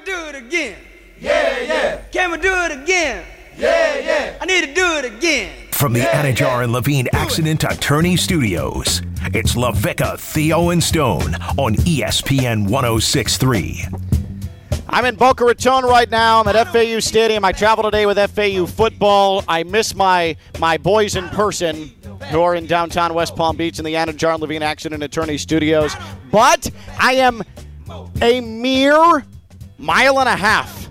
we do it again? Yeah, yeah. Can we do it again? Yeah, yeah. I need to do it again. From the Anidjar and Levine Accident Attorney Studios, it's LaVicka, Theo, and Stone on ESPN 1063. I'm in Boca Raton right now. I'm at FAU Stadium. I travel today with FAU football. I miss my my boys in person who are in downtown West Palm Beach in the Anidjar and Levine Accident Attorney Studios. But I am a mere mile and a half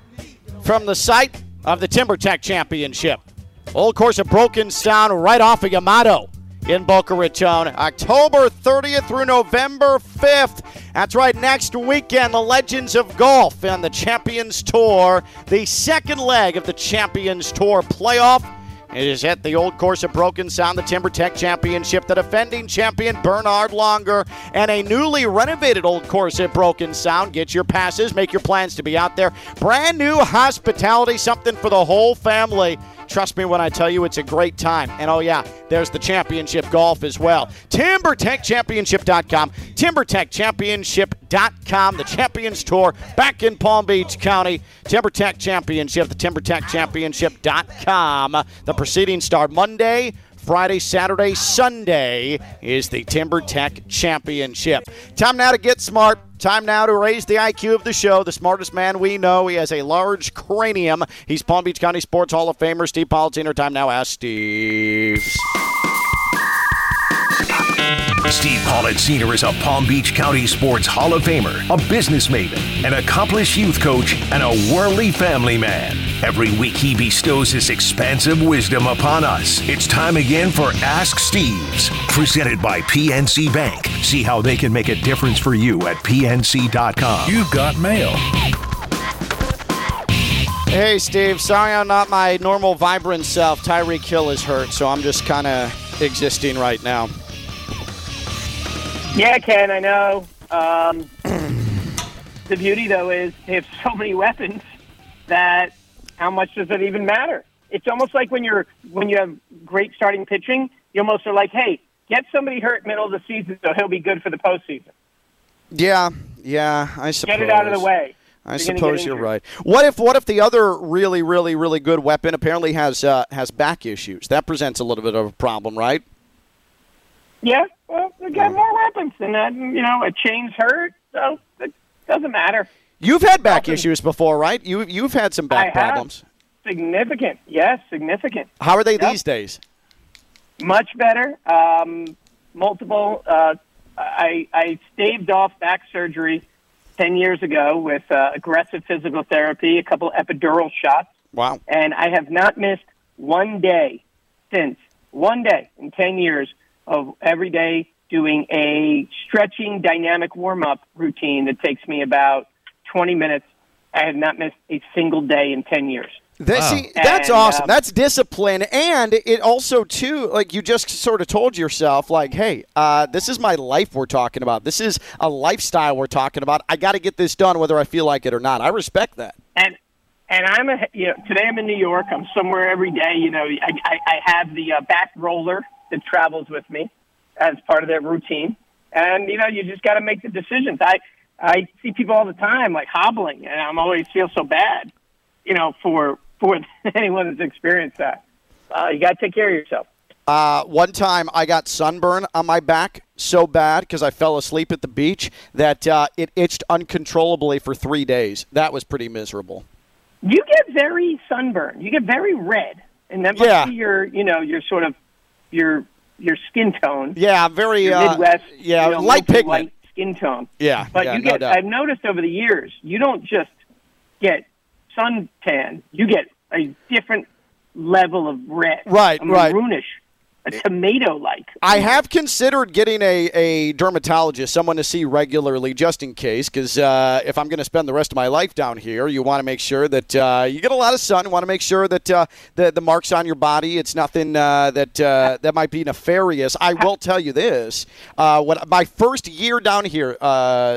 from the site of the TimberTech Championship. Old course of Broken Sound, right off of Yamato in Boca Raton. October 30th through November 5th. That's right, next weekend, the Legends of Golf and the Champions Tour, the second leg of the Champions Tour playoff. It is at the old course of Broken Sound, the TimberTech Championship, the defending champion Bernhard Langer, and a newly renovated old course at Broken Sound. Get your passes, make your plans to be out there. Brand new hospitality, something for the whole family. Trust me when I tell you it's a great time. And oh, yeah, there's the championship golf as well. TimberTechChampionship.com. TimberTechChampionship.com. The Champions Tour back in Palm Beach County. TimberTech Championship. The TimberTechChampionship.com. The proceedings start Monday. Friday, Saturday, Sunday is the TimberTech Championship. Time now to get smart. Time now to raise the IQ of the show. The smartest man we know. He has a large cranium. He's Palm Beach County Sports Hall of Famer Steve Palazzino. Time now, ask Steve. Steve Palazzino is a Palm Beach County Sports Hall of Famer, a business maven, an accomplished youth coach, and a worldly family man. Every week he bestows his expansive wisdom upon us. It's time again for Ask Steve's, presented by PNC Bank. See how they can make a difference for you at PNC.com. You've got mail. Hey, Steve. Sorry I'm not my normal vibrant self. Tyreek Hill is hurt, so I'm just kind of existing right now. Yeah, Ken, I know. Um, the beauty, though, is they have so many weapons that how much does it even matter? It's almost like when you're when you have great starting pitching, you almost are like, hey, get somebody hurt middle of the season so he'll be good for the postseason. Yeah, yeah, I suppose. Get it out of the way. I You're suppose you're right. What if what if the other really really really good weapon apparently has uh, has back issues? That presents a little bit of a problem, right? Yeah, well, they got more weapons, and that you know a chain's hurt, so it doesn't matter. You've had back Often- issues before, right? You you've had some back I have. problems. Significant, yes, significant. How are they Yep. these days? much better. Um, multiple. Uh, I I staved off back surgery ten years ago with uh, aggressive physical therapy, a couple epidural shots, Wow. and I have not missed one day since one day in ten years of every day doing a stretching dynamic warm up routine that takes me about twenty minutes. I have not missed a single day in ten years. That, see, that's And, awesome. um, that's discipline, and it also too, like you just sort of told yourself, like, hey, uh, this is my life we're talking about. This is a lifestyle we're talking about. I got to get this done, whether I feel like it or not. I respect that. and and I'm a you know today I'm in New York. I'm somewhere every day. You know, I I, I have the uh, back roller that travels with me as part of their routine, and you know you just got to make the decisions. I I see people all the time like hobbling, and I'm always feel so bad, you know, for for anyone that's experienced that. Uh, you got to take care of yourself. Uh, one time I got sunburn on my back so bad because I fell asleep at the beach that uh, it itched uncontrollably for three days. That was pretty miserable. You get very sunburned. You get very red, and that must Yeah. be your you know your sort of your your skin tone. Yeah, I'm very uh, Midwest, Yeah, you know, light pigment. white skin tone. Yeah, But yeah, you get, doubt. I've noticed over the years, you don't just get suntan, you get a different level of red. Right, a right. maroonish, tomato like. I have considered getting a, a dermatologist, someone to see regularly, just in case. Because uh, if I'm going to spend the rest of my life down here, you want to make sure that uh, you get a lot of sun. You want to make sure that uh, the the marks on your body, it's nothing uh, that uh, that might be nefarious. I will tell you this: uh, when my first year down here,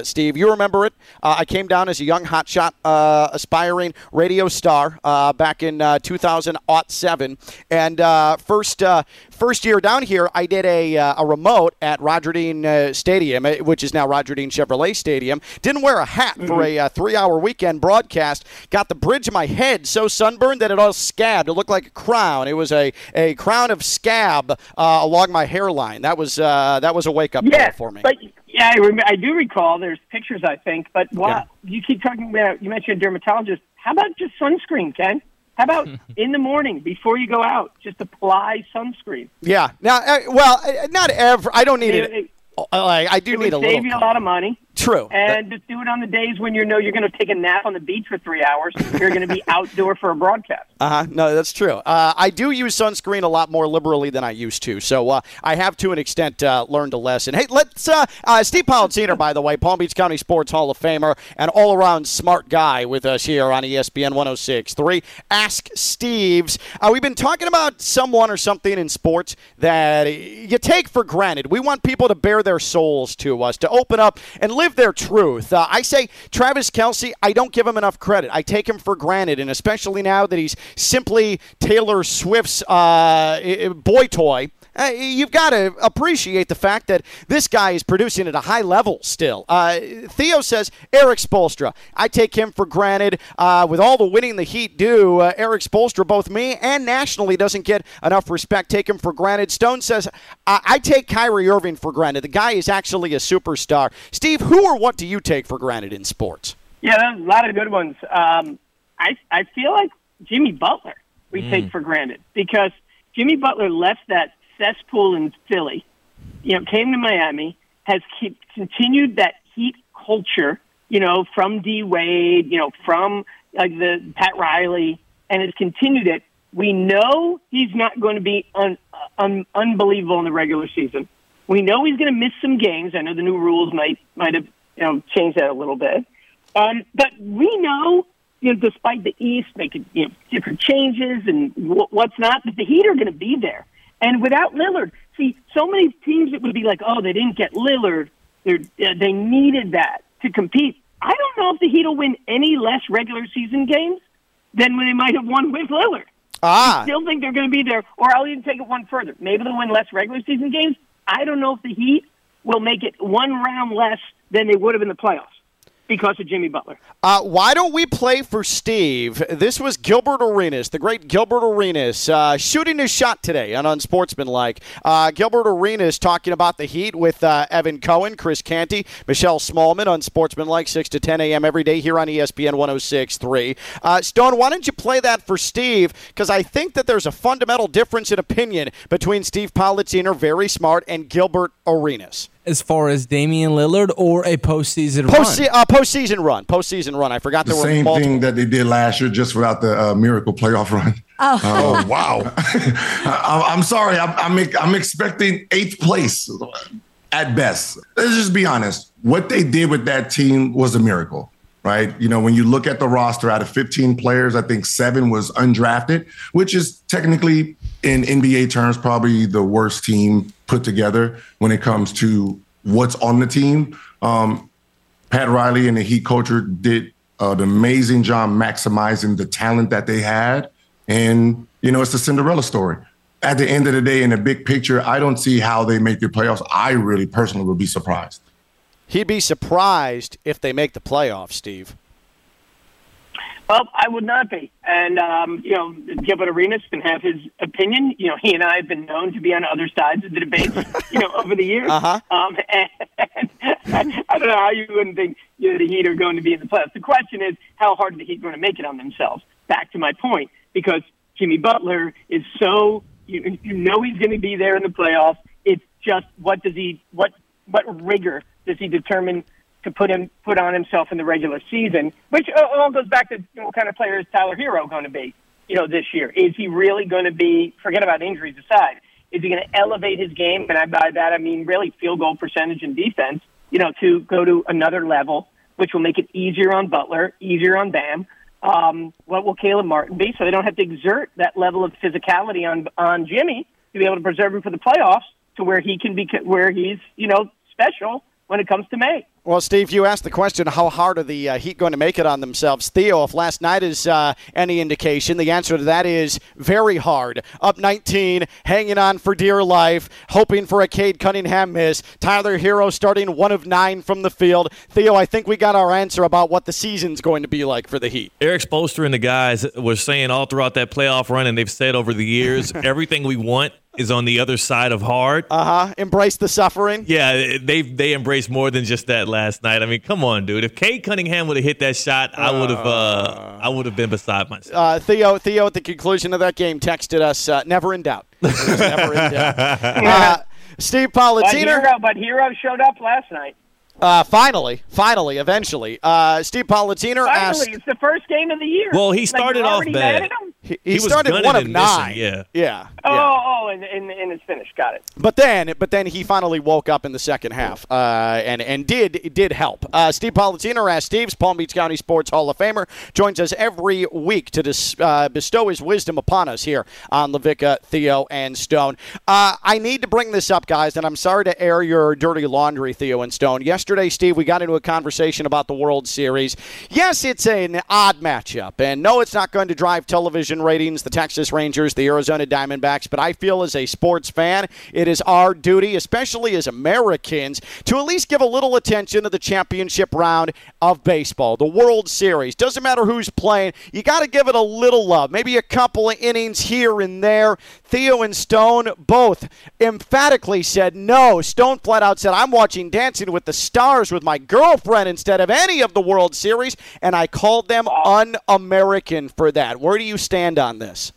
Steve, you remember it? I came down as a young hotshot, uh, aspiring radio star back in uh, 2007, and first first first year down here, I did a, uh, a remote at Roger Dean uh, Stadium, uh, which is now Roger Dean Chevrolet Stadium. Didn't wear a hat mm-hmm. for a uh, three hour weekend broadcast. Got the bridge of my head so sunburned that it all scabbed. It looked like a crown. It was a, a crown of scab uh, along my hairline. That was uh, that was a wake up yeah, call for me. But- yeah, I, rem- I do recall. There's pictures, I think. But while yeah. you keep talking about, you mentioned a dermatologist. How about just sunscreen, Ken? How about in the morning before you go out, just apply sunscreen? Yeah. Now, uh, well, uh, not ever. I don't need it. it, it I do it need a little. Save you a lot of money. True. And just do it on the days when you know you're going to take a nap on the beach for three hours. You're going to be outdoor for a broadcast. Uh huh. No, that's true. Uh, I do use sunscreen a lot more liberally than I used to. So uh, I have, to an extent, uh, learned a lesson. Hey, let's. Uh, uh, Steve Palazzino, by the way, Palm Beach County Sports Hall of Famer and all around smart guy with us here on ESPN 106.3. Ask Steve's. Uh, we've been talking about someone or something in sports that you take for granted. We want people to bare their souls to us, to open up and live their truth. Uh, I say Travis Kelce, I don't give him enough credit. I take him for granted, and especially now that he's simply Taylor Swift's uh, boy toy. Uh, you've got to appreciate the fact that this guy is producing at a high level still. Uh, Theo says Erik Spoelstra. I take him for granted. Uh, with all the winning the Heat do, uh, Erik Spoelstra, both me and nationally, doesn't get enough respect. Take him for granted. Stone says I take Kyrie Irving for granted. The guy is actually a superstar. Steve, who or what do you take for granted in sports? Yeah, there's a lot of good ones. Um, I I feel like Jimmy Butler we mm. take for granted because Jimmy Butler left that cesspool in Philly, you know, came to Miami, has keep, continued that heat culture, you know, from D Wade, you know, from like the Pat Riley, and has continued it. We know he's not going to be un, un, unbelievable in the regular season. We know he's going to miss some games. I know the new rules might might have you know changed that a little bit, um, but we know you know, despite the East making you know, different changes and w- what's not, that the Heat are going to be there. And without Lillard, see, so many teams it would be like, oh, they didn't get Lillard. They're, uh, they needed that to compete. I don't know if the Heat will win any less regular season games than when they might have won with Lillard. Ah. I still think they're going to be there, or I'll even take it one further. Maybe they'll win less regular season games. I don't know if the Heat will make it one round less than they would have in the playoffs because of Jimmy Butler. Uh, why don't we play for Steve? This was Gilbert Arenas, the great Gilbert Arenas, uh, shooting his shot today on Unsportsmanlike. Uh, Gilbert Arenas talking about the Heat with uh, Evan Cohen, Chris Canty, Michelle Smallmon on Sportsmanlike, 6 to 10 a.m. every day here on ESPN 106.3. Uh, Stone, why don't you play that for Steve? Because I think that there's a fundamental difference in opinion between Steve Palazzino, very smart, and Gilbert Arenas as far as Damian Lillard or a postseason Post- run? Uh, postseason run. Postseason run. I forgot the there same multiple. thing that they did last year, just without the uh, miracle playoff run. Oh, oh wow! I'm sorry. I'm, I'm I'm expecting eighth place at best. Let's just be honest. What they did with that team was a miracle right? You know, when you look at the roster out of 15 players, I think seven was undrafted, which is technically in NBA terms probably the worst team put together when it comes to what's on the team. Um, Pat Riley and the Heat culture did an amazing job maximizing the talent that they had. And, you know, it's a Cinderella story. At the end of the day, in the big picture, I don't see how they make the playoffs. I really personally would be surprised. He'd be surprised if they make the playoffs, Steve. Well, I would not be. And, um, you know, Gilbert Arenas can have his opinion. You know, he and I have been known to be on other sides of the debate, you know, over the years. Uh-huh. Um, and, and I don't know how you wouldn't think you know, the Heat are going to be in the playoffs. The question is, how hard are the Heat going to make it on themselves? Back to my point, because Jimmy Butler is so, you, you know he's going to be there in the playoffs. It's just, what does he, what, what rigor does he determine to put him put on himself in the regular season? Which all goes back to what kind of player is Tyler Herro going to be? You know, this year is he really going to be? Forget about injuries aside. Is he going to elevate his game? And I by that I mean really field goal percentage and defense. You know, to go to another level, which will make it easier on Butler, easier on Bam. Um, what will Caleb Martin be? So they don't have to exert that level of physicality on on Jimmy to be able to preserve him for the playoffs, to where he can be where he's you know special when it comes to May. Well, Steve, you asked the question how hard are the uh, Heat going to make it on themselves? Theo, if last night is uh, any indication, the answer to that is very hard. Up 19, hanging on for dear life, hoping for a Cade Cunningham miss. Tyler Herro starting one of nine from the field. Theo, I think we got our answer about what the season's going to be like for the Heat. Erik Spoelstra and the guys were saying all throughout that playoff run, and they've said over the years, everything we want is on the other side of hard. Uh huh. Embrace the suffering. Yeah, they they embraced more than just that last night. I mean, come on, dude. If Cade Cunningham would have hit that shot, I would have uh, I would have been beside myself. Uh, Theo, Theo, at the conclusion of that game, texted us, uh, "Never in doubt." It was never in doubt. Uh, Steve But Herro, but Herro showed up last night. Uh, finally, finally, eventually. Uh, Steve Politina asked. It's the first game of the year. Well, he Like, started you're off already bad. Mad at him? He, He he started gunning one of and missing, nine. yeah. yeah. Oh, yeah. oh, and, and and it's finished. Got it. But then, but then he finally woke up in the second half, uh, and and did did help. Uh, Steve Politina, as Steve's Palm Beach County Sports Hall of Famer, joins us every week to dis, uh, bestow his wisdom upon us here on LaVicka, Theo, and Stone. Uh, I need to bring this up, guys, and I'm sorry to air your dirty laundry, Theo and Stone. Yesterday, Steve, we got into a conversation about the World Series. Yes, it's an odd matchup, and no, it's not going to drive television ratings. The Texas Rangers, the Arizona Diamondbacks, but I feel as a sports fan, it is our duty, especially as Americans, to at least give a little attention to the championship round of baseball, the World Series. Doesn't matter who's playing, you got to give it a little love, maybe a couple of innings here and there. Theo and Stone both emphatically said no. Stone flat out said, I'm watching Dancing with the Stars with my girlfriend instead of any of the World Series, and I called them un American for that. Where do you stand on this?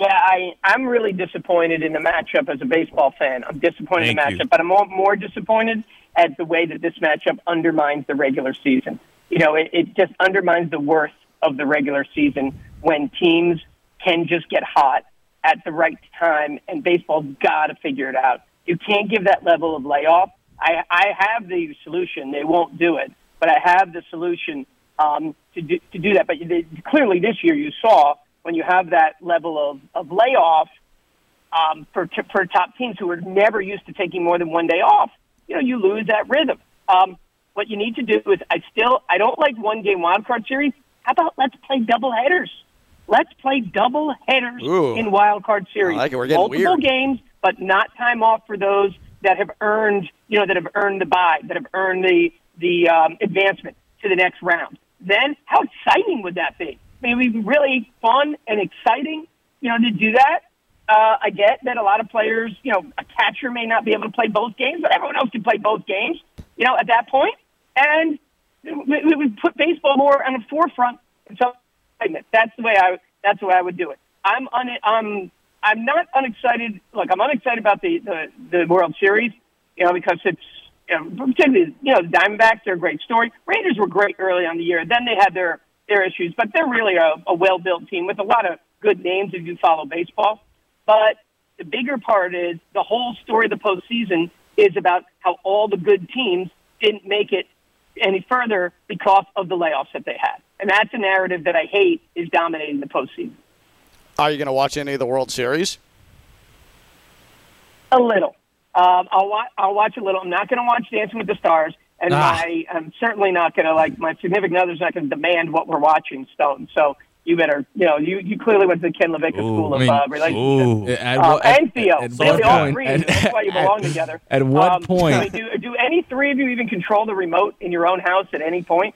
Yeah, I I'm really disappointed in the matchup as a baseball fan. I'm disappointed in the Thank you. matchup, but I'm more, more disappointed at the way that this matchup undermines the regular season. You know, it, it just undermines the worth of the regular season when teams can just get hot at the right time, and baseball's got to figure it out. You can't give that level of layoff. I, I have the solution. They won't do it, but I have the solution um, to do, to do that. But you- clearly, this year you saw when you have that level of, of layoff um, for for top teams who are never used to taking more than one day off, you know, you lose that rhythm. Um, what you need to do is, I still I don't like one game wild card series. How about let's play double headers? Let's play double headers Ooh. in wild card series. I like it. We're getting Multiple weird. games, but not time off for those that have earned, you know, that have earned the bye, that have earned the the um, advancement to the next round. Then, how exciting would that be? I mean, it would be really fun and exciting, you know, to do that. Uh, I get that a lot of players, you know, a catcher may not be able to play both games, but everyone else can play both games, you know, at that point. And we we would put baseball more on the forefront. And so that's the way I that's the way I would do it. I'm un, I'm I'm not unexcited. Look, I'm unexcited about the, the the World Series, you know, because it's you know, particularly you know the Diamondbacks. They're a great story. Rangers were great early on the year. Then they had their their issues, but they're really a, a well built team with a lot of good names if you follow baseball. But the bigger part is the whole story of the postseason is about how all the good teams didn't make it any further because of the layoffs that they had. And that's a narrative that I hate is dominating the postseason. Are you going to watch any of the World Series? A little. Um, I'll, wa- I'll watch a little. I'm not going to watch Dancing with the Stars. And Ah. my, I'm certainly not going to, like, my significant other's not going to demand what we're watching, Stone. So you better, you know, you, you clearly went to the Ken LaVicka School of I mean, uh, Relationships. Ooh. At, Um, at- and Theo. at They all point- agree. at- That's why you belong at- together. At what Um, point? I mean, do, do any three of you even control the remote in your own house at any point?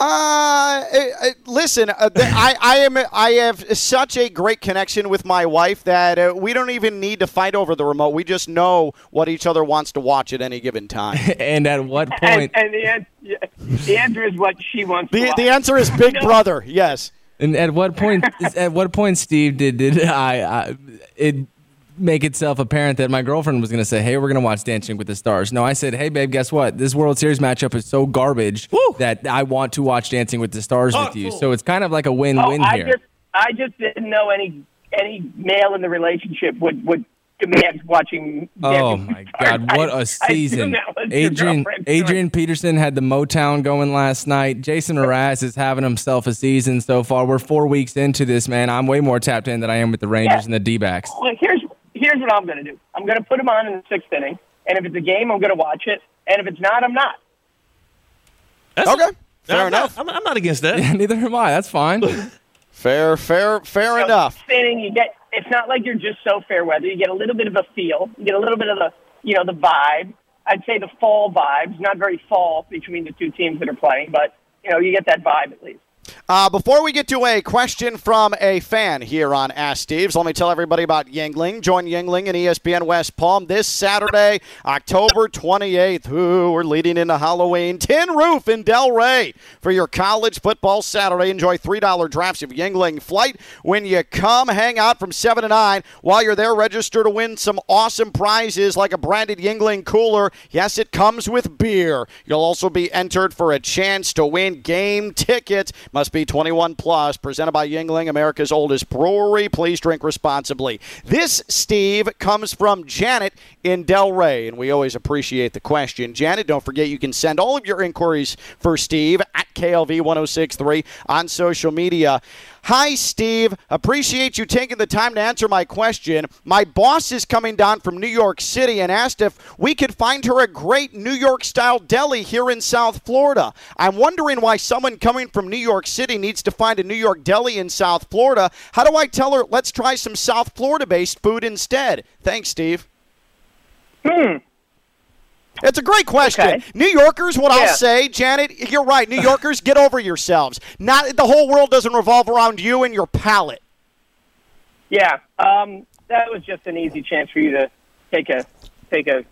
Uh, listen, uh, th- I, I am I have such a great connection with my wife that uh, we don't even need to fight over the remote. We just know what each other wants to watch at any given time. and at what And, point? and the, an- yeah, the answer is what she wants to the watch. the answer is Big Brother. Yes. And at what point? at what point, Steve, did did I, I it make itself apparent that my girlfriend was going to say, "Hey, we're going to watch Dancing with the Stars"? No, I said, "Hey, babe, guess what? This World Series matchup is so garbage that I want to watch Dancing with the Stars with you." Oh, so it's kind of like a Oh, win-win I here. just I just didn't know any any male in the relationship would would demand watching. Oh my Stars. God! What a season! assume that was your Adrian. Adrian Peterson had the Motown going last night. Jason Mraz is having himself a season so far. We're four weeks into this, man. I'm way more tapped in than I am with the Rangers Yeah. and the D-backs. Well, here's here's what I'm going to do. I'm going to put him on in the sixth inning, And if it's a game, I'm going to watch it. And if it's not, I'm not. That's Okay. Fair I'm enough. Not, I'm, I'm not against that. Yeah, neither am I. That's fine. Fair, fair, fair So enough. Spinning, you get. It's not like you're just so fair weather. You get a little bit of a feel. You get a little bit of the, you know, the vibe. I'd say the fall vibes. Not very fall between the two teams that are playing, but you know, you get that vibe at least. Uh, before we get to a question from a fan here on Ask Steve's, let me tell everybody about Yuengling. Join Yuengling and ESPN West Palm this Saturday, October 28th. Ooh, we're leading into Halloween. Tin Roof in Delray for your college football Saturday. Enjoy $3 drafts of Yuengling flight when you come. Hang out from 7 to 9. While you're there, register to win some awesome prizes like a branded Yuengling cooler. Yes, it comes with beer. You'll also be entered for a chance to win game tickets. Must be 21 plus. Presented by Yuengling, America's oldest brewery. Please drink responsibly. This, Steve, comes from Janet in Delray, and we always appreciate the question. Janet, don't forget you can send all of your inquiries for Steve at KLV1063 on social media. Hi, Steve. Appreciate you taking the time to answer my question. My boss is coming down from New York City and asked if we could find her a great New York style deli here in South Florida. I'm wondering why someone coming from New York City needs to find a New York deli in South Florida. How do I tell her, let's try some South Florida based food instead? Thanks, Steve. Hmm. It's a great question. Okay. New Yorkers, what Yeah. I'll say, Janet, you're right. New Yorkers, get over yourselves. Not the whole world doesn't revolve around you and your palate. Yeah, um, that was just an easy chance for you to take a take a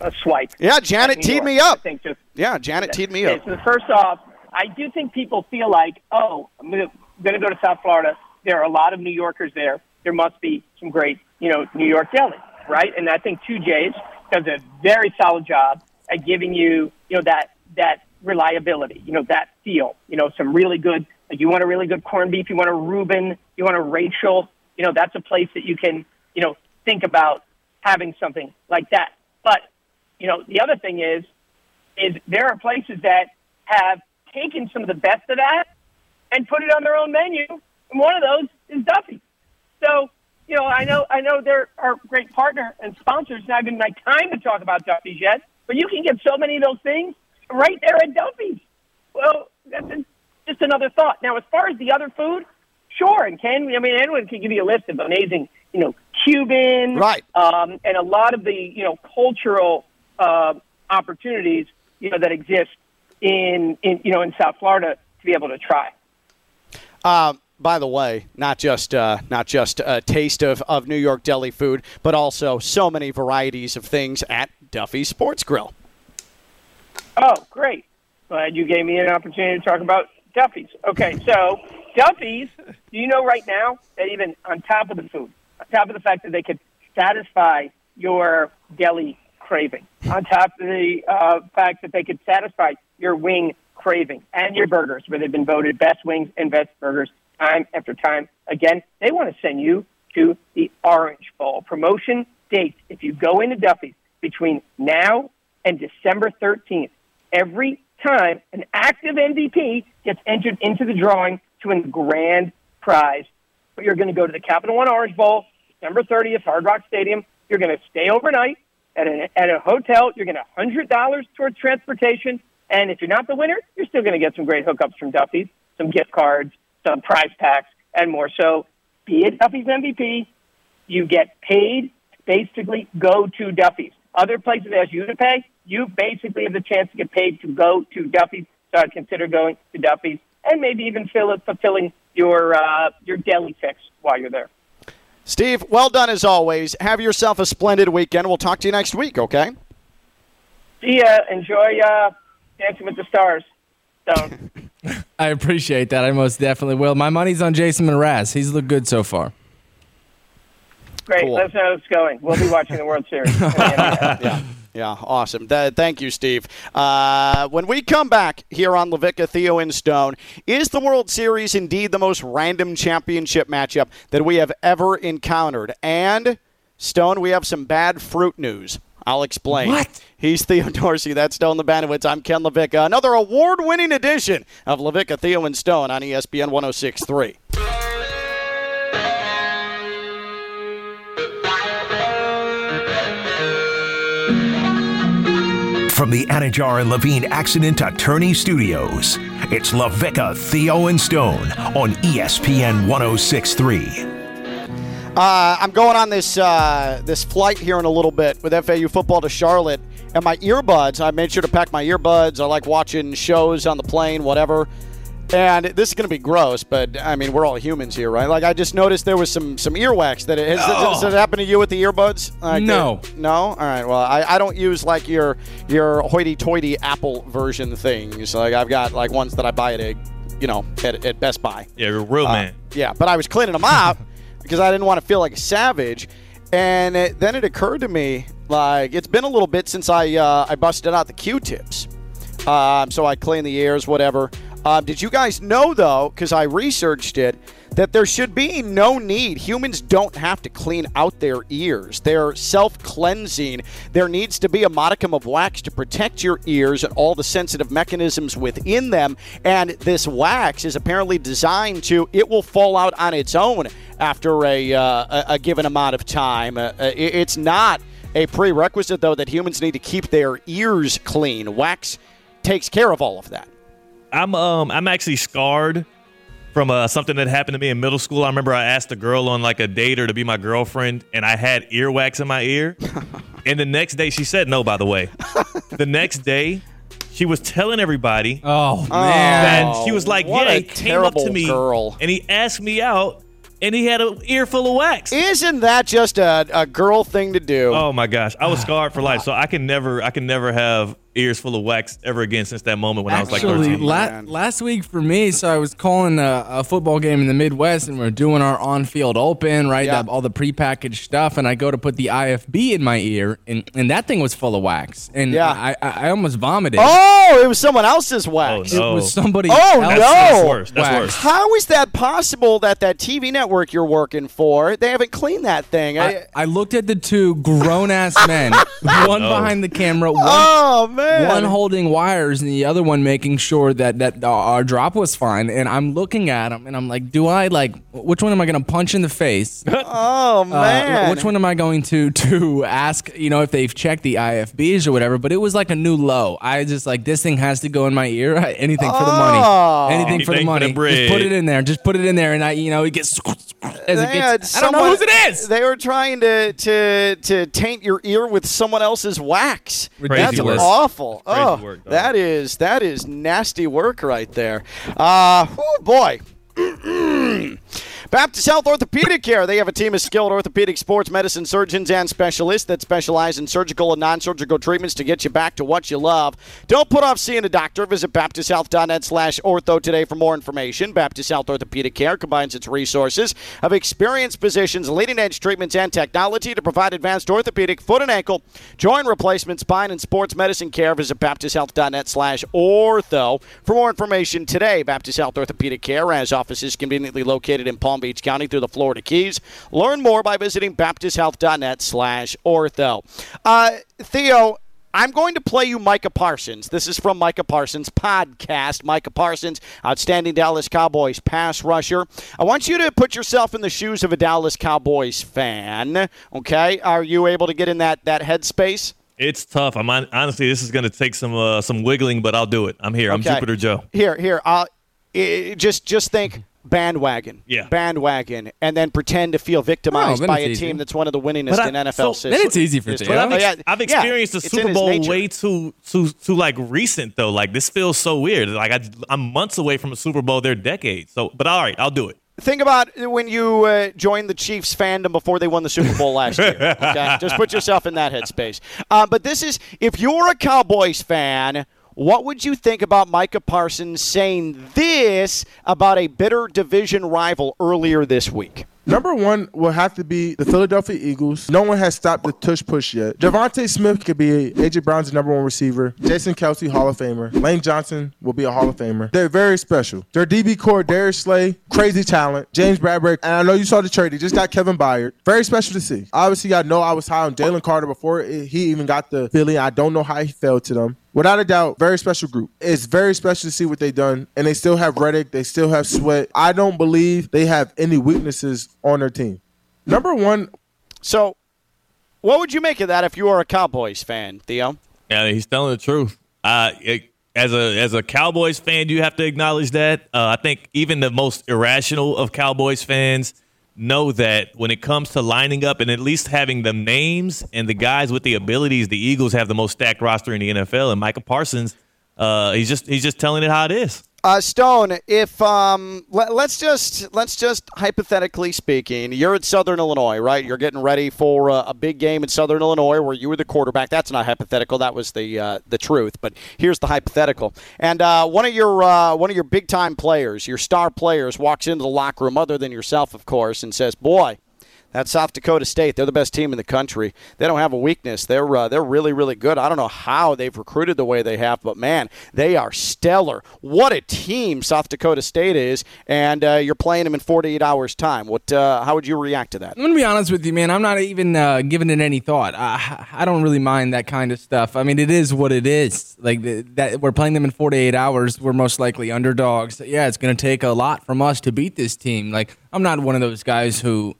a swipe. Yeah, Janet teed York. me up. I think just Yeah, Janet teed me Okay, up. so first off, I do think people feel like, oh, I'm going to go to South Florida. There are a lot of New Yorkers there. There must be some great, you know, New York deli, right? And I think TooJay's does a very solid job at giving you, you know, that that reliability, you know, that feel, you know, some really good. Like you want a really good corned beef, you want a Reuben, you want a Rachel. You know, that's a place that you can, you know, think about having something like that. But you know, the other thing is, is there are places that have taken some of the best of that and put it on their own menu, and one of those is Duffy. So, you know, I know I know they're our great partner and sponsors. Not even my time to talk about Duffy's yet, but you can get so many of those things right there at Duffy's. Well, that's just another thought. Now, as far as the other food, sure, and can I mean anyone can give you a list of amazing, you know, Cuban, Right. um, and a lot of the you know cultural uh, opportunities you know that exist in in you know in South Florida to be able to try. Um, by the way, not just uh, not just a taste of, of New York deli food, but also so many varieties of things at Duffy's Sports Grill. Oh, great! Glad you gave me an opportunity to talk about Duffy's. Okay, so Duffy's, do you know right now that even on top of the food, on top of the fact that they could satisfy your deli craving, on top of the uh, fact that they could satisfy your wing craving and your burgers, where they've been voted best wings and best burgers time after time again, they want to send you to the Orange Bowl promotion date. If you go into Duffy's between now and December 13th, every time an active MVP gets entered into the drawing to win the grand prize. But you're going to go to the Capital One Orange Bowl, December 30th, Hard Rock Stadium. You're going to stay overnight at a, at a hotel. You're going to $100 towards transportation. And if you're not the winner, you're still going to get some great hookups from Duffy's, some gift cards, some prize packs, and more. So be it Duffy's MVP, you get paid basically go to Duffy's. Other places ask you to pay. You basically have the chance to get paid to go to Duffy's. So I'd consider going to Duffy's and maybe even fill it, fulfilling your uh, your deli fix while you're there. Steve, well done as always. Have yourself a splendid weekend. We'll talk to you next week, okay? See ya. Enjoy uh, Dancing with the Stars. Stone. I appreciate that. I most definitely will. My money's on Jason Mraz. He's looked good so far. Great. Cool. Let us know how it's going. We'll be watching the World Series. yeah. Yeah, awesome. Th- thank you, Steve. Uh, when we come back here on LaVicka, Theo, and Stone, is the World Series indeed the most random championship matchup that we have ever encountered? And, Stone, we have some bad fruit news. I'll explain. What? He's Theo Dorsey. That's Stone the Bandowitz. I'm Ken LaVicka. Another award winning edition of LaVicka, Theo, and Stone on ESPN 1063. from the Anidjar and Levine Accident Attorney Studios. It's LaVicka, Theo, and Stone on ESPN 1063. Uh, I'm going on this uh, this flight here in a little bit with FAU football to Charlotte, and my earbuds. I made sure to pack my earbuds. I like watching shows on the plane, whatever. And this is going to be gross, but I mean, we're all humans here, right? Like, I just noticed there was some some earwax that it, has, has it happened to you with the earbuds? Like, No. no. All right. Well, I, I don't use like your your hoity-toity Apple version things. Like, I've got like ones that I buy at a, you know, at, at Best Buy. Yeah, you're a real Uh, man. Yeah, but I was cleaning them up because I didn't want to feel like a savage. And it, then it occurred to me, like it's been a little bit since I uh, I busted out the Q-tips. Um, so I clean the ears, whatever. Um, did you guys know though? Because I researched it, that there should be no need. Humans don't have to clean out their ears. They're self-cleansing. There needs to be a modicum of wax to protect your ears and all the sensitive mechanisms within them. And this wax is apparently designed to. It will fall out on its own after a uh, a, given amount of time. Uh, it- it's not a prerequisite though that humans need to keep their ears clean. Wax takes care of all of that. I'm um I'm actually scarred from uh, something that happened to me in middle school. I remember I asked a girl on like a date or to be my girlfriend, and I had earwax in my ear. and the next day, she said no. By the way, the next day, she was telling everybody Oh that man. she was like, what "Yeah, he came up to terrible me girl. and he asked me out, and he had an ear full of wax." Isn't that just a, a girl thing to do? Oh my gosh, I was scarred for life. So I can never, I can never have ears full of wax ever again since that moment when I was like Actually, 13. la- last week for me, so I was calling a, a football game in the Midwest, and we are doing our on-field open, right? Yeah. That- all the prepackaged stuff, and I go to put the IFB in my ear, and, and that thing was full of wax, and Yeah. I, I, I almost vomited. Oh, it was someone else's oh, wax. Oh, no. It was somebody. Oh, else's no. That's, that's worse. That's wax. worse. How is that possible that that TV network you're working for, they haven't cleaned that thing? I, I looked at the two grown ass men, one oh. behind the camera, one, oh, man. One holding wires, and the other one making sure that that our drop was fine. And I'm looking at him and I'm like, do I like which one am I going to punch in the face? oh, Uh, man. which one am I going to to ask? You know, if they've checked the IFBs or whatever. But it was like a new low. I just like this thing has to go in my ear. Anything for the Oh. money. Anything, for the Anything for the money. bread. just put it in there. Just put it in there, and I, you know, it gets as it They had gets. I don't know someone- whose it is. They were trying to to to taint your ear with someone else's wax. Crazy That's work. Awful. Oh, work, that is that is nasty work right there. Uh, whew, boy. Baptist Health Orthopedic Care. They have a team of skilled orthopedic sports medicine surgeons and specialists that specialize in surgical and non-surgical treatments to get you back to what you love. Don't put off seeing a doctor. Visit baptisthealth.net slash ortho today for more information. Baptist Health Orthopedic Care combines its resources of experienced physicians, leading-edge treatments, and technology to provide advanced orthopedic, foot and ankle, joint replacement, spine, and sports medicine care. Visit baptisthealth.net slash ortho for more information today. Baptist Health Orthopedic Care has offices conveniently located in Palm Beach County through the Florida Keys. Learn more by visiting baptisthealth.net slash ortho. Uh, Theo, I'm going to play you Micah Parsons. This is from Micah Parsons' podcast. Micah Parsons, outstanding Dallas Cowboys pass rusher. I want you to put yourself in the shoes of a Dallas Cowboys fan. Okay, are you able to get in that that headspace? It's tough. I'm on, honestly, this is going to take some uh, some wiggling, but I'll do it. I'm here. I'm Jupiter Joe. Here, here. Uh, i- just just think bandwagon. Yeah. Bandwagon, and then pretend to feel victimized Oh, by it's a easy. team that's one of the winningest I- in NFL so- history. Then it's easy for history. Theo. But I've, ex- I've yeah, experienced the Super Bowl way too, too, too like recent though. Like this feels so weird. Like I, I'm months away from a Super Bowl. They're decades. So, but all right, I'll do it. Think about when you uh, joined the Chiefs fandom before they won the Super Bowl last year. Okay, just put yourself in that headspace. Uh, but this is if you're a Cowboys fan. What would you think about Micah Parsons saying this about a bitter division rival earlier this week? Number one will have to be the Philadelphia Eagles. No one has stopped the tush push yet. DeVonta Smith could be AJ Brown's number one receiver. Jason Kelce, Hall of Famer. Lane Johnson will be a Hall of Famer. They're very special. Their DB core, Darius Slay, crazy talent. James Bradberry, and I know you saw the trade. They just got Kevin Byard. Very special to see. Obviously, I know I was high on Jalen Carter before he even got the Philly. I don't know how he fell to them. Without a doubt, very special group. It's very special to see what they've done. And they still have Reddick. They still have Sweat. I don't believe they have any weaknesses on their team. Number one, So, what would you make of that if you were a Cowboys fan, Theo? Yeah, he's telling the truth. Uh, it, as a as a Cowboys fan, you have to acknowledge that. Uh, I think even the most irrational of Cowboys fans know that when it comes to lining up and at least having the names and the guys with the abilities, the Eagles have the most stacked roster in the NFL. And Micah Parsons, uh, he's just he's just telling it how it is. Uh, Stone, if um, let, us just let's just hypothetically speaking, you're at Southern Illinois, right? You're getting ready for a, a big game in Southern Illinois where you were the quarterback. That's not hypothetical. That was the uh, the truth. But here's the hypothetical. And uh, one of your uh, one of your big time players, your star players, walks into the locker room, other than yourself, of course, and says, "Boy." That's South Dakota State. They're the best team in the country. They don't have a weakness. They're uh, they're really really good. I don't know how they've recruited the way they have, but man, they are stellar. What a team South Dakota State is, and uh, you're playing them in 48 hours time. What? Uh, how would you react to that? I'm gonna be honest with you, man. I'm not even uh, giving it any thought. I, I don't really mind that kind of stuff. I mean, it is what it is. Like that, we're playing them in 48 hours. We're most likely underdogs. Yeah, it's gonna take a lot from us to beat this team. Like I'm not one of those guys who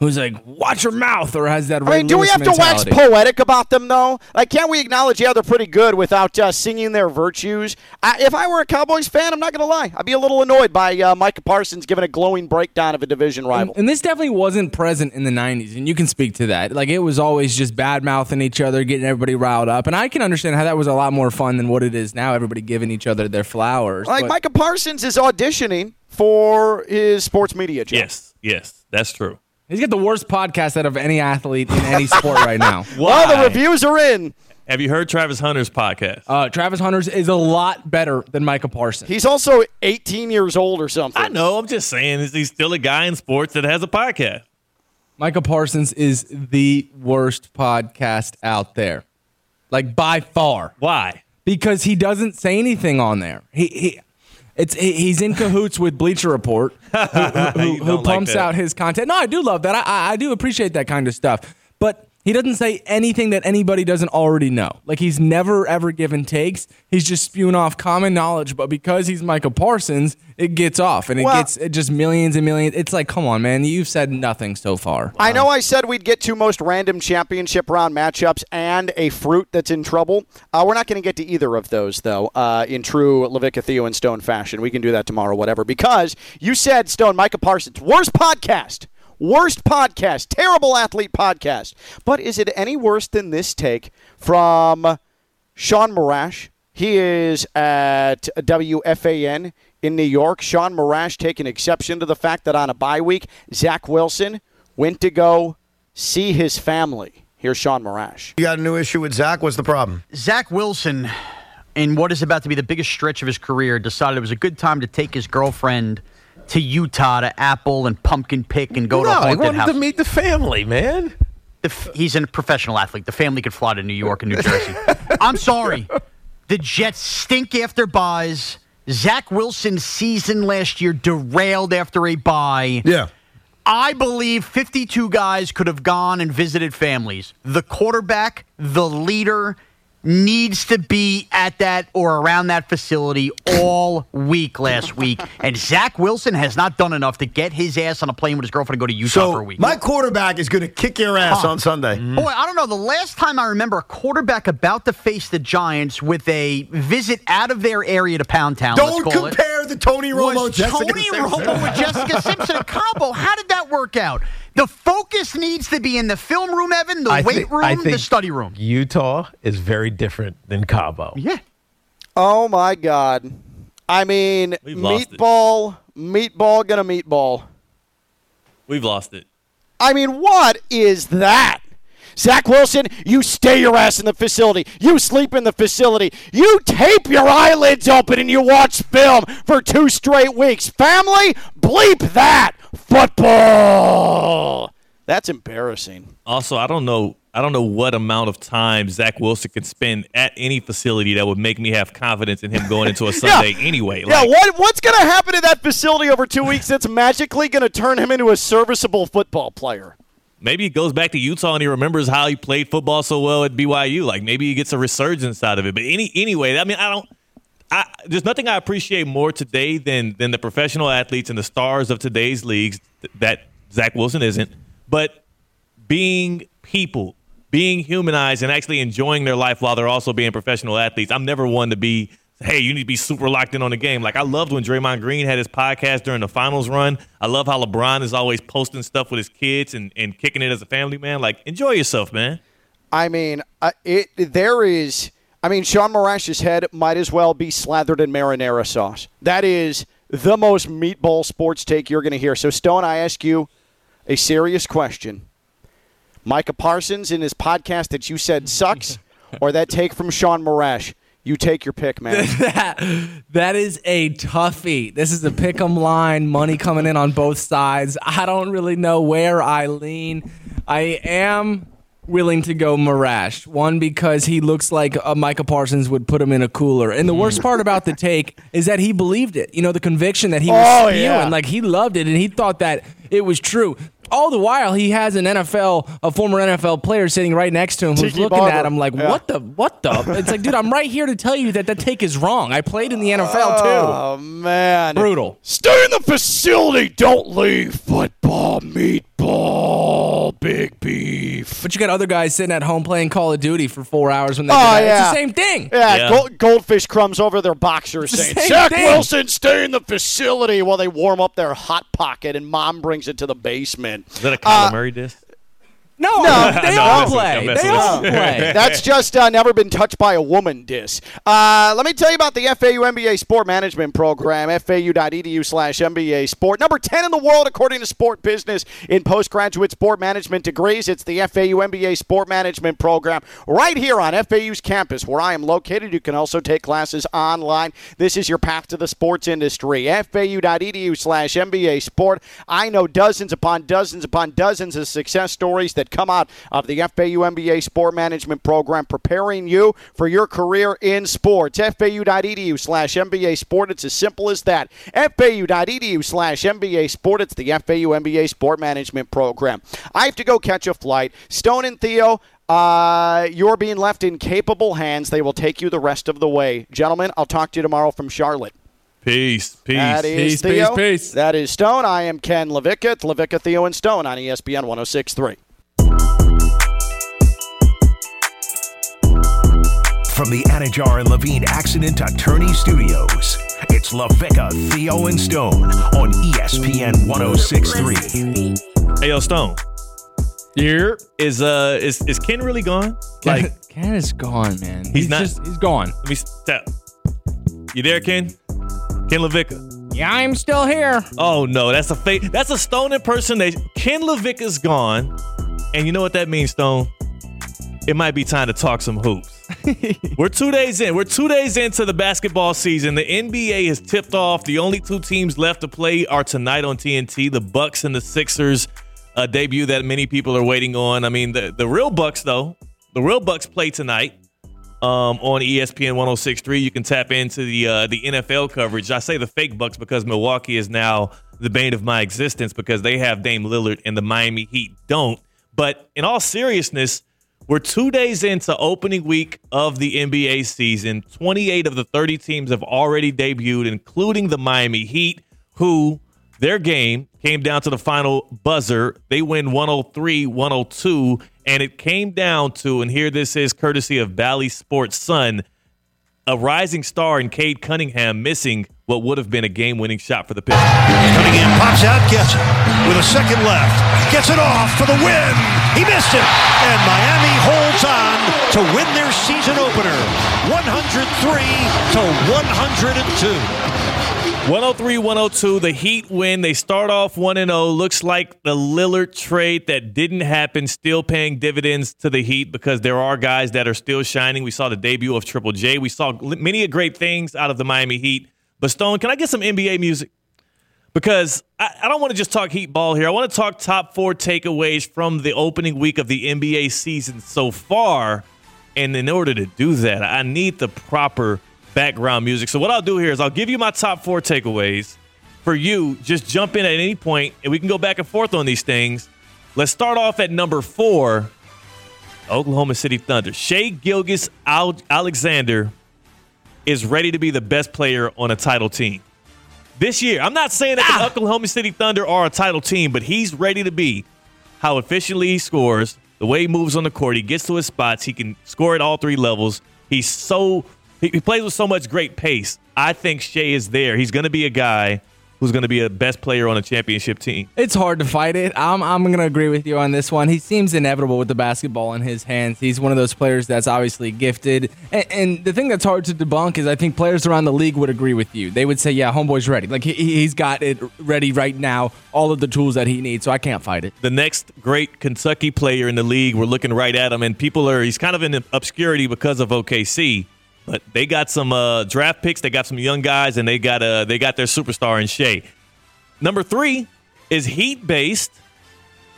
who's like, watch your mouth, or has that. I mean, do we have mentality. to wax poetic about them though? Like, can't we acknowledge, yeah, they're pretty good without uh, singing their virtues? I, if I were a Cowboys fan, I'm not going to lie, I'd be a little annoyed by uh, Micah Parsons giving a glowing breakdown of a division rival. And, and, this definitely wasn't present in the '90s, and you can speak to that. Like, it was always just bad mouthing each other, getting everybody riled up, and I can understand how that was a lot more fun than what it is now. Everybody giving each other their flowers. Like but, Micah Parsons is auditioning for his sports media job. Yes, yes, that's true. He's got the worst podcast out of any athlete in any sport right now. Well, the reviews are in. Have you heard Travis Hunter's podcast? Uh, Travis Hunter's is a lot better than Micah Parsons. He's also 18 years old or something. I know. I'm just saying, he's still a guy in sports that has a podcast. Micah Parsons is the worst podcast out there, like by far. Why? Because he doesn't say anything on there. He, he it's he's in cahoots with Bleacher Report, who, who, who, who pumps like out his content. No, I do love that. I, I do appreciate that kind of stuff. But he doesn't say anything that anybody doesn't already know. Like he's never ever given takes. He's just spewing off common knowledge. But because he's Micah Parsons, it gets off and it well, gets it just millions and millions. It's like, come on, man, you've said nothing so far. I know I said we'd get two most random championship round matchups and a fruit that's in trouble. Uh, we're not going to get to either of those though. Uh, in true LaVicka Theo and Stone fashion, we can do that tomorrow, whatever. Because you said Stone Micah Parsons worst podcast Worst podcast, terrible athlete podcast. But is it any worse than this take from Sean Morash? He is at WFAN in New York. Sean Morash taking exception to the fact that on a bye week, Zach Wilson went to go see his family. Here's Sean Morash. You got a new issue with Zach? What's the problem? Zach Wilson, in what is about to be the biggest stretch of his career, decided it was a good time to take his girlfriend to Utah to apple and pumpkin pick and go no, to haunted he wanted house. to meet the family, man. The he's a professional athlete. The family could fly to New York and New Jersey. I'm sorry. The Jets stink after buys. Zach Wilson's season last year derailed after a buy. Yeah. I believe 52 guys could have gone and visited families. The quarterback, the leader, needs to be at that or around that facility all week last week. And Zach Wilson has not done enough to get his ass on a plane with his girlfriend to go to Utah so for a week. My quarterback is going to kick your ass huh. on Sunday. Mm-hmm. Boy, I don't know. The last time I remember a quarterback about to face the Giants with a visit out of their area to Pound Town. Don't compare it, the Tony Romo, Jessica Tony. Romo with Jessica Simpson combo. How did that work out? The focus needs to be in the film room, Evan, the I weight think, room, the study room. Utah is very different than Cabo. Yeah. Oh my God. I mean, We've meatball, meatball, gonna meatball. We've lost it. I mean, what is that? Zach Wilson, you stay your ass in the facility. You sleep in the facility. You tape your eyelids open and you watch film for two straight weeks. Family, bleep that. Football. That's embarrassing. Also, I don't know. I don't know what amount of time Zach Wilson can spend at any facility that would make me have confidence in him going into a Sunday yeah. anyway. Like, yeah, what, what's going to happen in that facility over two weeks that's magically going to turn him into a serviceable football player? maybe he goes back to Utah and he remembers how he played football so well at BYU. Like maybe he gets a resurgence out of it. But any anyway, I mean, I don't. I, there's nothing I appreciate more today than than the professional athletes and the stars of today's leagues that Zach Wilson isn't, but being people being humanized and actually enjoying their life while they're also being professional athletes. I'm never one to be, hey, you need to be super locked in on the game. Like I loved when Draymond Green had his podcast during the finals run. I love how LeBron is always posting stuff with his kids and, and kicking it as a family man. Like enjoy yourself, man. I mean, uh, it there is. I mean, Sean Morash's head might as well be slathered in marinara sauce. That is the most meatball sports take you're going to hear. So, Stone, I ask you a serious question. Micah Parsons in his podcast that you said sucks, or that take from Sean Morash? You take your pick, man. that, that is a toughie. This is a pick 'em line, money coming in on both sides. I don't really know where I lean. I am willing to go Marash. One because he looks like a Micah Parsons would put him in a cooler. And the worst mm. part about the take is that he believed it. You know, the conviction that he oh, was Oh, spewing. yeah. Like he loved it and he thought that it was true. All the while, he has an NFL, a former NFL player sitting right next to him who's Tiki looking Barber. at him like, Yeah. "What the? What the?" It's like, dude, I'm right here to tell you that that take is wrong. I played in the NFL too. Oh man, Brutal. Stay in the facility. Don't leave. Football, meatball, big beef. But you got other guys sitting at home playing Call of Duty for four hours when they Oh, do that. yeah. It's the same thing. Yeah, Yeah. Gold, goldfish crumbs over their boxers saying, same Zach thing." Wilson, stay in the facility while they warm up their hot pocket and mom brings it to the basement. Is that a uh, Kyler Murray diss? No, No, they no, all messing play. I'm They all play. That's just uh, never been touched by a woman diss. Uh, let me tell you about the FAU MBA Sport Management Program, fau.edu slash MBA Sport. Number 10 in the world, according to Sport Business, in postgraduate sport management degrees. It's the FAU MBA Sport Management Program right here on FAU's campus, where I am located. You can also take classes online. This is your path to the sports industry. fau.edu slash MBA Sport. I know dozens upon dozens upon dozens of success stories that come out of the FAU MBA Sport Management Program, preparing you for your career in sports. FAU.edu slash MBA Sport. It's as simple as that. FAU.edu slash MBA Sport. It's the FAU MBA Sport Management Program. I have to go catch a flight. Stone and Theo, uh, you're being left in capable hands. They will take you the rest of the way. Gentlemen, I'll talk to you tomorrow from Charlotte. Peace. Peace. That is Peace, Theo. peace, peace. That is Stone. I am Ken LaVicka. It's LaVicka, Theo, and Stone on ESPN 1063. From the Anidjar and Levine Accident Attorney Studios, it's LaVicka, Theo, and Stone on ESPN 1063. Hey, yo, Stone. Here. Is uh is is Ken really gone? Like, Ken is gone, man. He's not- just he's gone. let me step. You there, Ken? Ken LaVicka. Yeah, I'm still here. Oh no, that's a fake. That's a Stone impersonation. Ken LaVicka's gone, and you know what that means, Stone? It might be time to talk some hoops. We're two days in. We're two days into the basketball season. The NBA has tipped off. The only two teams left to play are tonight on TNT. The Bucks and the Sixers. A debut that many people are waiting on. I mean, the the real Bucks though. The real Bucks play tonight um, on ESPN 106.3. You can tap into the uh, the NFL coverage. I say the fake Bucks because Milwaukee is now the bane of my existence because they have Dame Lillard and the Miami Heat don't. But in all seriousness, we're two days into opening week of the NBA season. 28 of the 30 teams have already debuted, including the Miami Heat, who their game came down to the final buzzer. They win 103 102, and it came down to, and here this is courtesy of Bally Sports Sun, a rising star in Cade Cunningham missing what would have been a game winning shot for the Pistons. Cunningham pops out, gets it with a second left, gets it off for the win. He missed it, and Miami holds on to win their season opener, 103 to 102. 103 102, the Heat win. They start off 1 0. Looks like the Lillard trade that didn't happen, still paying dividends to the Heat because there are guys that are still shining. We saw the debut of Triple J. We saw many great things out of the Miami Heat. But, Stone, can I get some NBA music? Because I, I don't want to just talk Heat ball here. I want to talk top four takeaways from the opening week of the NBA season so far. And in order to do that, I need the proper background music. So what I'll do here is I'll give you my top four takeaways. For you, just jump in at any point, and we can go back and forth on these things. Let's start off at number four, Oklahoma City Thunder. Shea Gilgis Alexander is ready to be the best player on a title team this year. I'm not saying that the ah! Oklahoma City Thunder are a title team, but he's ready to be how efficiently he scores, The way he moves on the court, he gets to his spots, he can score at all three levels. He's so he, he plays with so much great pace. I think Shai is there. He's going to be a guy who's going to be a best player on a championship team. It's hard to fight it. I'm, I'm going to agree with you on this one. He seems inevitable with the basketball in his hands. He's one of those players that's obviously gifted. And, and the thing that's hard to debunk is I think players around the league would agree with you. They would say, yeah, homeboy's ready. Like he, he's got it ready right now, all of the tools that he needs. So I can't fight it. The next great Kentucky player in the league, we're looking right at him, and people are, he's kind of in obscurity because of OKC. But they got some uh, draft picks, they got some young guys, and they got uh, they got their superstar in Shai. Number three is Heat based.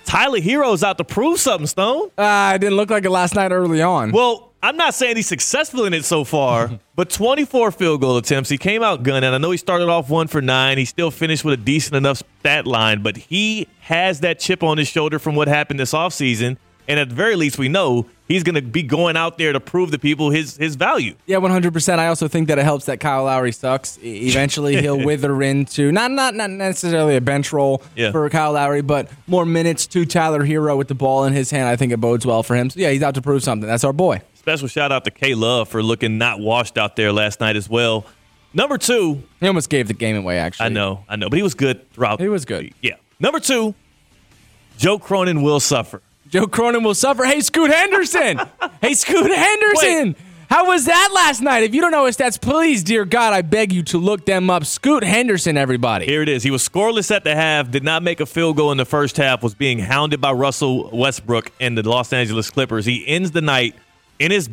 Tyler Herro's out to prove something, Stone. Uh, it didn't look like it last night early on. Well, I'm not saying he's successful in it so far, but 24 field goal attempts. He came out gunning. I know he started off one for nine. He still finished with a decent enough stat line, but he has that chip on his shoulder from what happened this offseason. And at the very least, we know he's going to be going out there to prove to people his his value. Yeah, 100%. I also think that it helps that Kyle Lowry sucks. Eventually, he'll wither into not not not necessarily a bench role Yeah. for Kyle Lowry, but more minutes to Tyler Herro with the ball in his hand. I think it bodes well for him. So yeah, he's out to prove something. That's our boy. Special shout out to K Love for looking not washed out there last night as well. Number two, He almost gave the game away. Actually, I know, I know, but he was good throughout. He was good. Yeah. Number two, Joe Cronin will suffer. Joe Cronin will suffer. Hey, Scoot Henderson. hey, Scoot Henderson. How was that last night? If you don't know his stats, please, dear God, I beg you to look them up. Scoot Henderson, everybody. Here it is. He was scoreless at the half, did not make a field goal in the first half, was being hounded by Russell Westbrook and the Los Angeles Clippers. He ends the night in his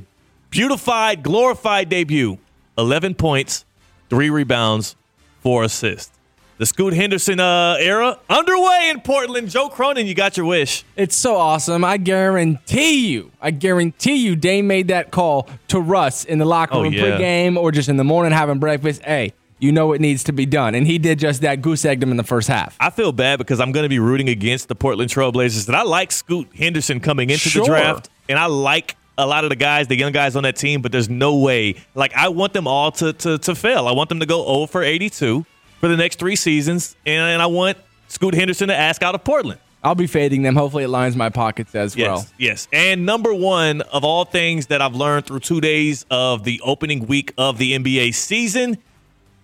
beautified, glorified debut 11 points, three rebounds, four assists. The Scoot Henderson uh, era underway in Portland. Joe Cronin, you got your wish. It's so awesome. I guarantee you, I guarantee you, Dame made that call to Russ in the locker Oh, room yeah. pregame or just in the morning having breakfast. Hey, you know it needs to be done. And he did just that. Goose egged him in the first half. I feel bad because I'm going to be rooting against the Portland Trailblazers. And I like Scoot Henderson coming into Sure. the draft, and I like a lot of the guys, the young guys on that team. But there's no way. Like I want them all to to, to fail. I want them to go 0 for 82 for the next three seasons, and, and I want Scoot Henderson to ask out of Portland. I'll be fading them. Hopefully, it lines my pockets as Yes, well. yes. And number one of all things that I've learned through two days of the opening week of the NBA season,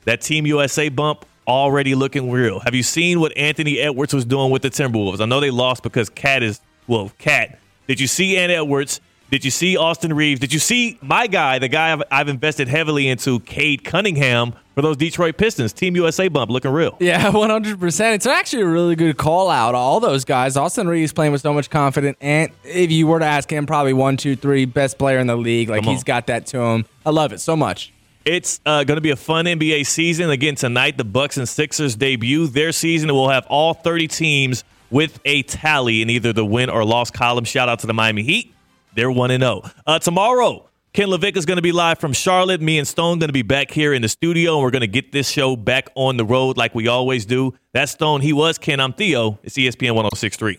that Team USA bump already looking real. Have you seen what Anthony Edwards was doing with the Timberwolves? I know they lost because KAT is well, KAT. Did you see Ant Edwards? Did you see Austin Reaves? Did you see my guy, the guy I've, I've invested heavily into, Cade Cunningham for those Detroit Pistons? Team USA bump looking real. Yeah, 100%. It's actually a really good call out. All those guys. Austin Reaves playing with so much confidence. And if you were to ask him, probably one, two, three, best player in the league. Like, he's got that to him. I love it so much. It's uh, going to be a fun NBA season. Again, tonight, the Bucks and Sixers debut their season. We'll have all 30 teams with a tally in either the win or loss column. Shout out to the Miami Heat. They're 1 and 0. Uh, tomorrow, Ken LaVicka is going to be live from Charlotte. Me and Stone going to be back here in the studio, and we're going to get this show back on the road like we always do. That's Stone. He was Ken. I'm Theo. It's ESPN 1063.